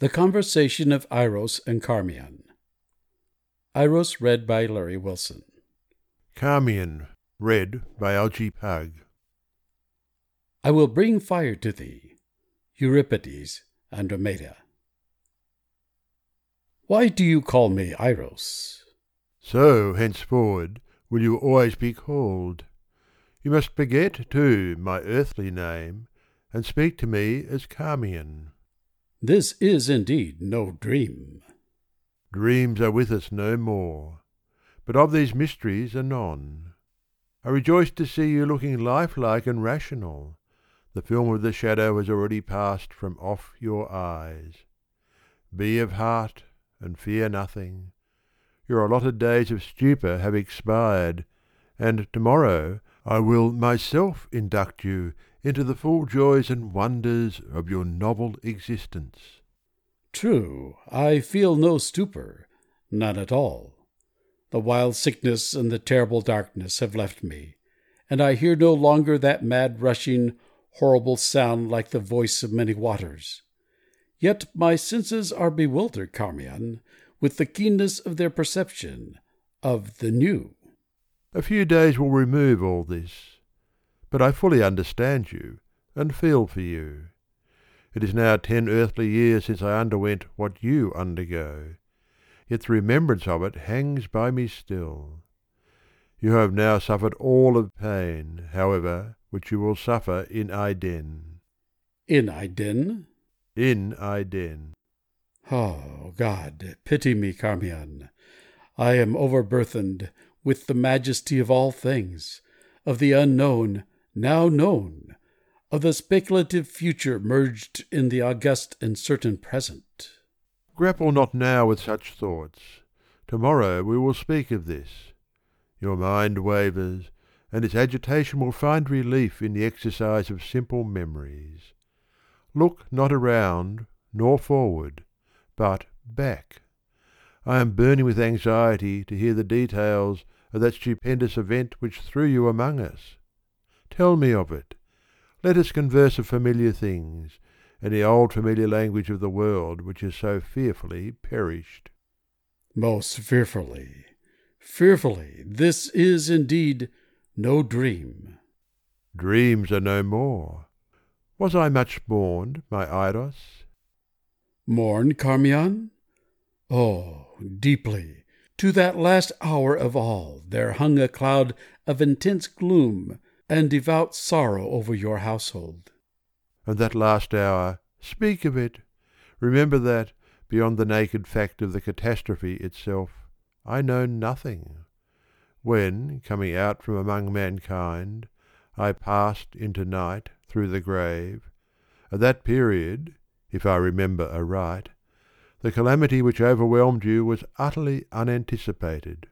The Conversation of Eiros and Charmion Eiros read by Larry Wilson Charmion read by Algy Pug I will bring fire to thee. Euripides, Andromeda Why do you call me Eiros? So henceforward will you always be called. You must forget, too, my earthly name, and speak to me as Charmion. This is indeed no dream. Dreams are with us no more. But of these mysteries anon. I rejoice to see you looking lifelike and rational. The film of the shadow has already passed from off your eyes. Be of heart, and fear nothing. Your allotted days of stupor have expired, and to-morrow I will myself induct you into the full joys and wonders of your novel existence. True, I feel no stupor, none at all. The wild sickness and the terrible darkness have left me, and I hear no longer that mad rushing, horrible sound like the voice of many waters. Yet my senses are bewildered, Charmion, with the keenness of their perception of the new. A few days will remove all this. But I fully understand you, and feel for you. It is now ten earthly years since I underwent what you undergo, yet the remembrance of it hangs by me still. You have now suffered all of pain, however, which you will suffer in Aidenn. In Aidenn? In Aidenn. Oh, God, pity me, Charmion. I am overburthened with the majesty of all things, of the unknown now known, of the speculative future merged in the august and certain present. Grapple not now with such thoughts. To-morrow we will speak of this. Your mind wavers, and its agitation will find relief in the exercise of simple memories. Look not around, nor forward, but back. I am burning with anxiety to hear the details of that stupendous event which threw you among us. Tell me of it. Let us converse of familiar things, in the old familiar language of the world which has so fearfully perished. Most fearfully, fearfully, this is indeed no dream. Dreams are no more. Was I much mourned, my Eiros? Mourned, Charmion? Oh, deeply. To that last hour of all there hung a cloud of intense gloom and devout sorrow over your household. And that last hour, speak of it. Remember that, beyond the naked fact of the catastrophe itself, I know nothing. When, coming out from among mankind, I passed into night through the grave, at that period, if I remember aright, the calamity which overwhelmed you was utterly unanticipated.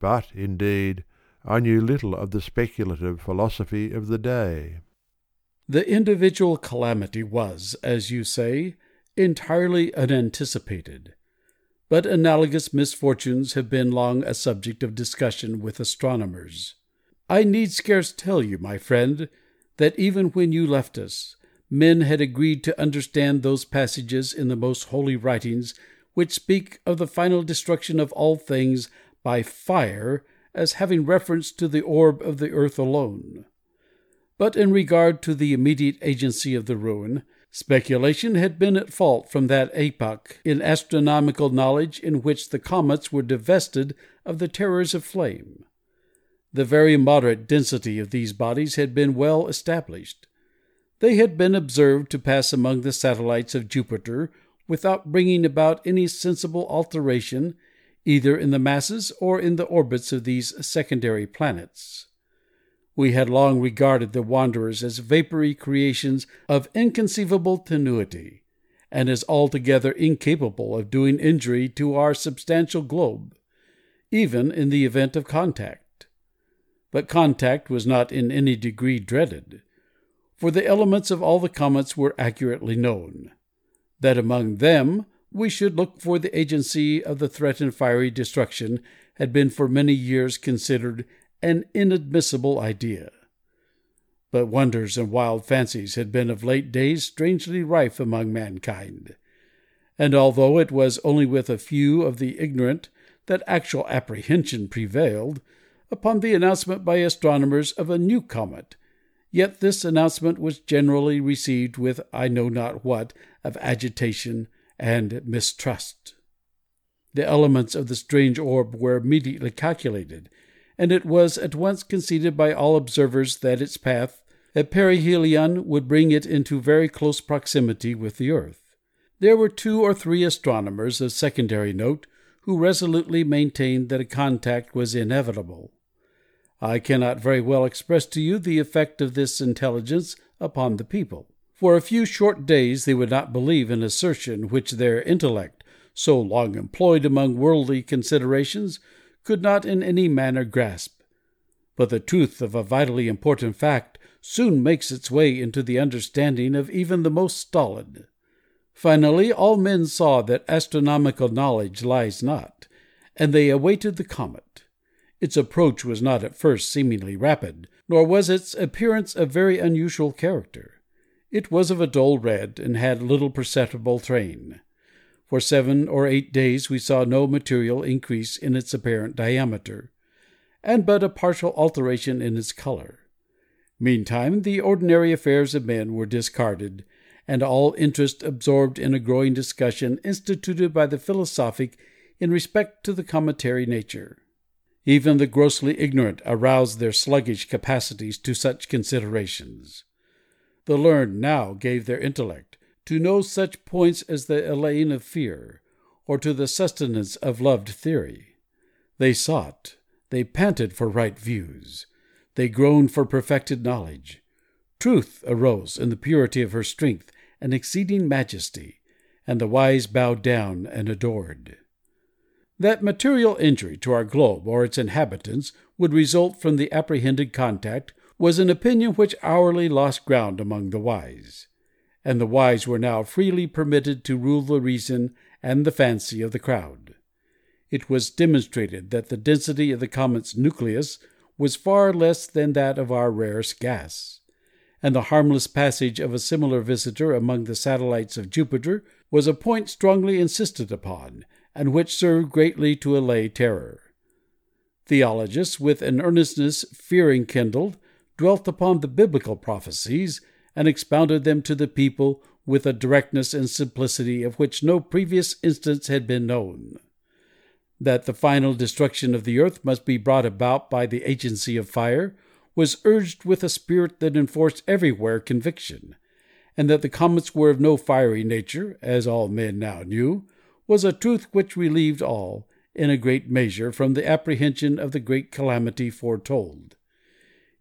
But, indeed, I knew little of the speculative philosophy of the day. The individual calamity was, as you say, entirely unanticipated. But analogous misfortunes have been long a subject of discussion with astronomers. I need scarce tell you, my friend, that even when you left us, men had agreed to understand those passages in the most holy writings which speak of the final destruction of all things by fire as having reference to the orb of the earth alone. But in regard to the immediate agency of the ruin, speculation had been at fault from that epoch in astronomical knowledge in which the comets were divested of the terrors of flame. The very moderate density of these bodies had been well established. They had been observed to pass among the satellites of Jupiter without bringing about any sensible alteration either in the masses or in the orbits of these secondary planets. We had long regarded the wanderers as vapory creations of inconceivable tenuity, and as altogether incapable of doing injury to our substantial globe, even in the event of contact. But contact was not in any degree dreaded, for the elements of all the comets were accurately known. That among them we should look for the agency of the threatened fiery destruction had been for many years considered an inadmissible idea. But wonders and wild fancies had been of late days strangely rife among mankind, and although it was only with a few of the ignorant that actual apprehension prevailed upon the announcement by astronomers of a new comet, yet this announcement was generally received with I know not what of agitation and mistrust. The elements of the strange orb were immediately calculated, and it was at once conceded by all observers that its path at perihelion would bring it into very close proximity with the earth. There were two or three astronomers of secondary note who resolutely maintained that a contact was inevitable. I cannot very well express to you the effect of this intelligence upon the people. For a few short days they would not believe an assertion which their intellect, so long employed among worldly considerations, could not in any manner grasp. But the truth of a vitally important fact soon makes its way into the understanding of even the most stolid. Finally, all men saw that astronomical knowledge lies not, and they awaited the comet. Its approach was not at first seemingly rapid, nor was its appearance of very unusual character. It was of a dull red, and had little perceptible train. For seven or eight days we saw no material increase in its apparent diameter, and but a partial alteration in its color. Meantime the ordinary affairs of men were discarded, and all interest absorbed in a growing discussion instituted by the philosophic in respect to the cometary nature. Even the grossly ignorant aroused their sluggish capacities to such considerations. The learned now gave their intellect to know such points as the allaying of fear, or to the sustenance of loved theory. They sought, they panted for right views, they groaned for perfected knowledge. Truth arose in the purity of her strength and exceeding majesty, and the wise bowed down and adored. That material injury to our globe or its inhabitants would result from the apprehended contact was an opinion which hourly lost ground among the wise, and the wise were now freely permitted to rule the reason and the fancy of the crowd. It was demonstrated that the density of the comet's nucleus was far less than that of our rarest gas and the harmless passage of a similar visitor among the satellites of Jupiter was a point strongly insisted upon, and which served greatly to allay terror. Theologists, with an earnestness fear enkindled, dwelt upon the biblical prophecies, and expounded them to the people with a directness and simplicity of which no previous instance had been known. That the final destruction of the earth must be brought about by the agency of fire was urged with a spirit that enforced everywhere conviction, and that the comets were of no fiery nature, as all men now knew, was a truth which relieved all, in a great measure, from the apprehension of the great calamity foretold.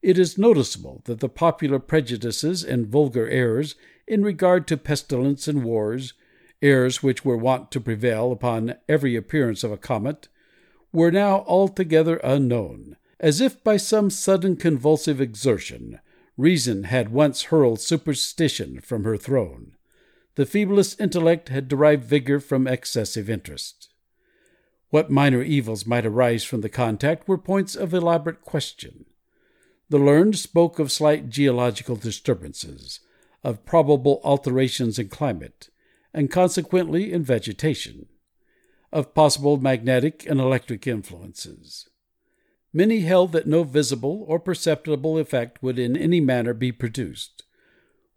It is noticeable that the popular prejudices and vulgar errors in regard to pestilence and wars, errors which were wont to prevail upon every appearance of a comet, were now altogether unknown, as if by some sudden convulsive exertion, reason had once hurled superstition from her throne. The feeblest intellect had derived vigor from excessive interest. What minor evils might arise from the contact were points of elaborate question. The learned spoke of slight geological disturbances, of probable alterations in climate, and consequently in vegetation, of possible magnetic and electric influences. Many held that no visible or perceptible effect would in any manner be produced.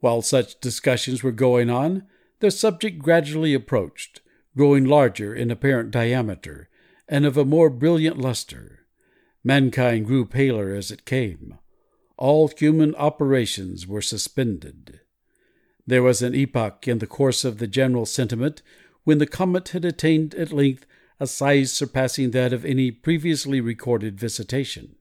While such discussions were going on, the subject gradually approached, growing larger in apparent diameter, and of a more brilliant lustre. Mankind grew paler as it came. All human operations were suspended. There was an epoch in the course of the general sentiment when the comet had attained at length a size surpassing that of any previously recorded visitation.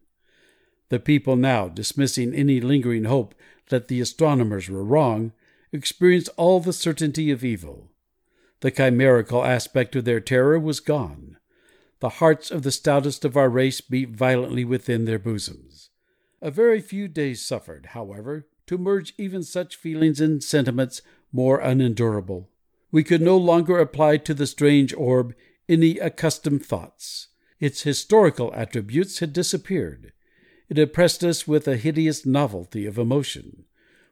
The people now, dismissing any lingering hope that the astronomers were wrong, experienced all the certainty of evil. The chimerical aspect of their terror was gone. The hearts of the stoutest of our race beat violently within their bosoms. A very few days suffered, however, to merge even such feelings in sentiments more unendurable. We could no longer apply to the strange orb any accustomed thoughts. Its historical attributes had disappeared. It oppressed us with a hideous novelty of emotion.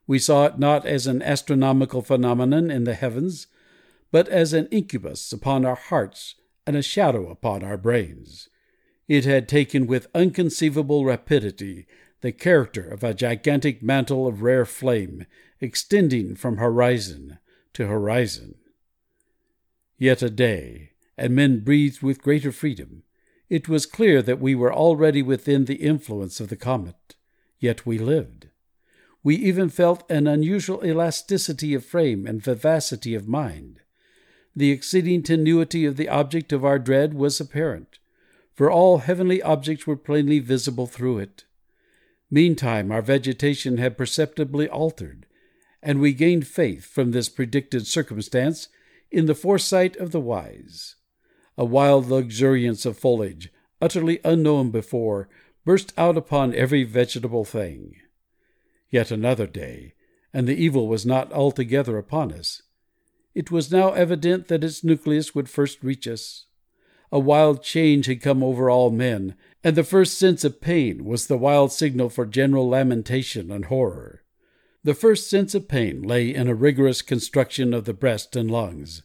We saw it not as an astronomical phenomenon in the heavens, but as an incubus upon our hearts and a shadow upon our brains. It had taken with unconceivable rapidity the character of a gigantic mantle of rare flame extending from horizon to horizon. Yet a day, and men breathed with greater freedom. It was clear that we were already within the influence of the comet, yet we lived. We even felt an unusual elasticity of frame and vivacity of mind. The exceeding tenuity of the object of our dread was apparent, for all heavenly objects were plainly visible through it. Meantime our vegetation had perceptibly altered, and we gained faith, from this predicted circumstance, in the foresight of the wise. A wild luxuriance of foliage, utterly unknown before, burst out upon every vegetable thing. Yet another day, and the evil was not altogether upon us. It was now evident that its nucleus would first reach us. A wild change had come over all men, and the first sense of pain was the wild signal for general lamentation and horror. The first sense of pain lay in a rigorous constriction of the breast and lungs,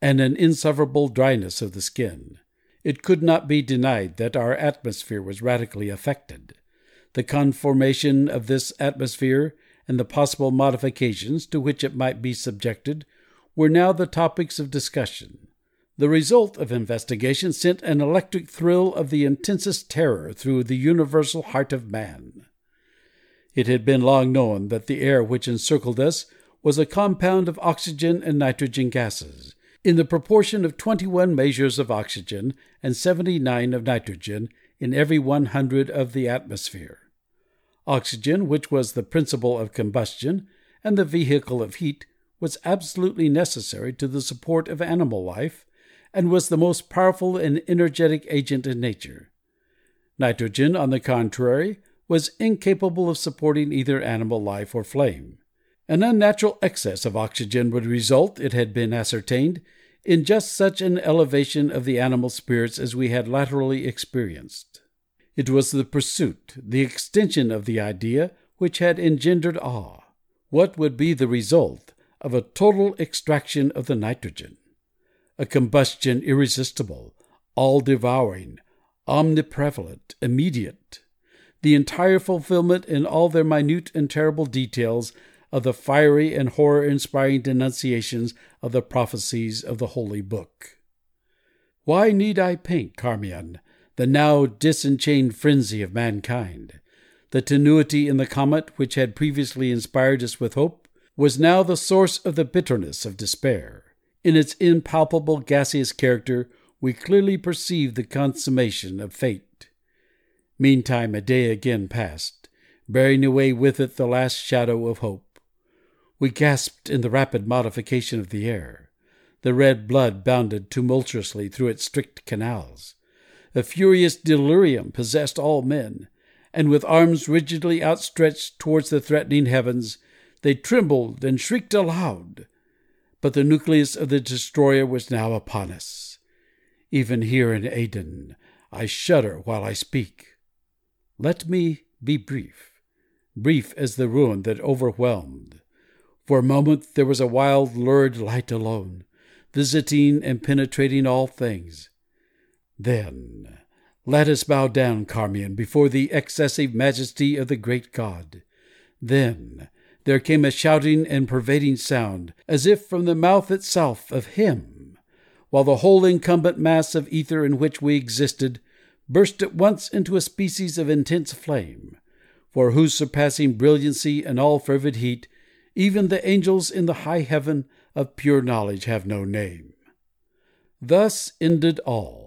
and an insufferable dryness of the skin. It could not be denied that our atmosphere was radically affected. The conformation of this atmosphere and the possible modifications to which it might be subjected were now the topics of discussion. The result of investigation sent an electric thrill of the intensest terror through the universal heart of man. It had been long known that the air which encircled us was a compound of oxygen and nitrogen gases, in the proportion of twenty one measures of oxygen and seventy nine of nitrogen in every one hundred of the atmosphere. Oxygen, which was the principle of combustion and the vehicle of heat, was absolutely necessary to the support of animal life, and was the most powerful and energetic agent in nature. Nitrogen, on the contrary, was incapable of supporting either animal life or flame. An unnatural excess of oxygen would result, it had been ascertained, in just such an elevation of the animal spirits as we had latterly experienced. It was the pursuit, the extension of the idea, which had engendered awe. What would be the result of a total extraction of the nitrogen? A combustion irresistible, all devouring, omniprevalent, immediate the entire fulfillment in all their minute and terrible details of the fiery and horror inspiring denunciations of the prophecies of the Holy Book. Why need I paint, Charmion, the now disenchained frenzy of mankind? The tenuity in the comet, which had previously inspired us with hope, was now the source of the bitterness of despair. In its impalpable gaseous character, we clearly perceived the consummation of fate. Meantime a day again passed, bearing away with it the last shadow of hope. We gasped in the rapid modification of the air. The red blood bounded tumultuously through its strict canals. A furious delirium possessed all men, and with arms rigidly outstretched towards the threatening heavens, they trembled and shrieked aloud. But the nucleus of the destroyer was now upon us. Even here in Aidenn, I shudder while I speak. Let me be brief, brief as the ruin that overwhelmed. For a moment there was a wild, lurid light alone, visiting and penetrating all things. Then let us bow down, Charmion, before the excessive majesty of the great God. Then there came a shouting and pervading sound, as if from the mouth itself of Him, while the whole incumbent mass of ether in which we existed burst at once into a species of intense flame, for whose surpassing brilliancy and all fervid heat even the angels in the high heaven of pure knowledge have no name. Thus ended all.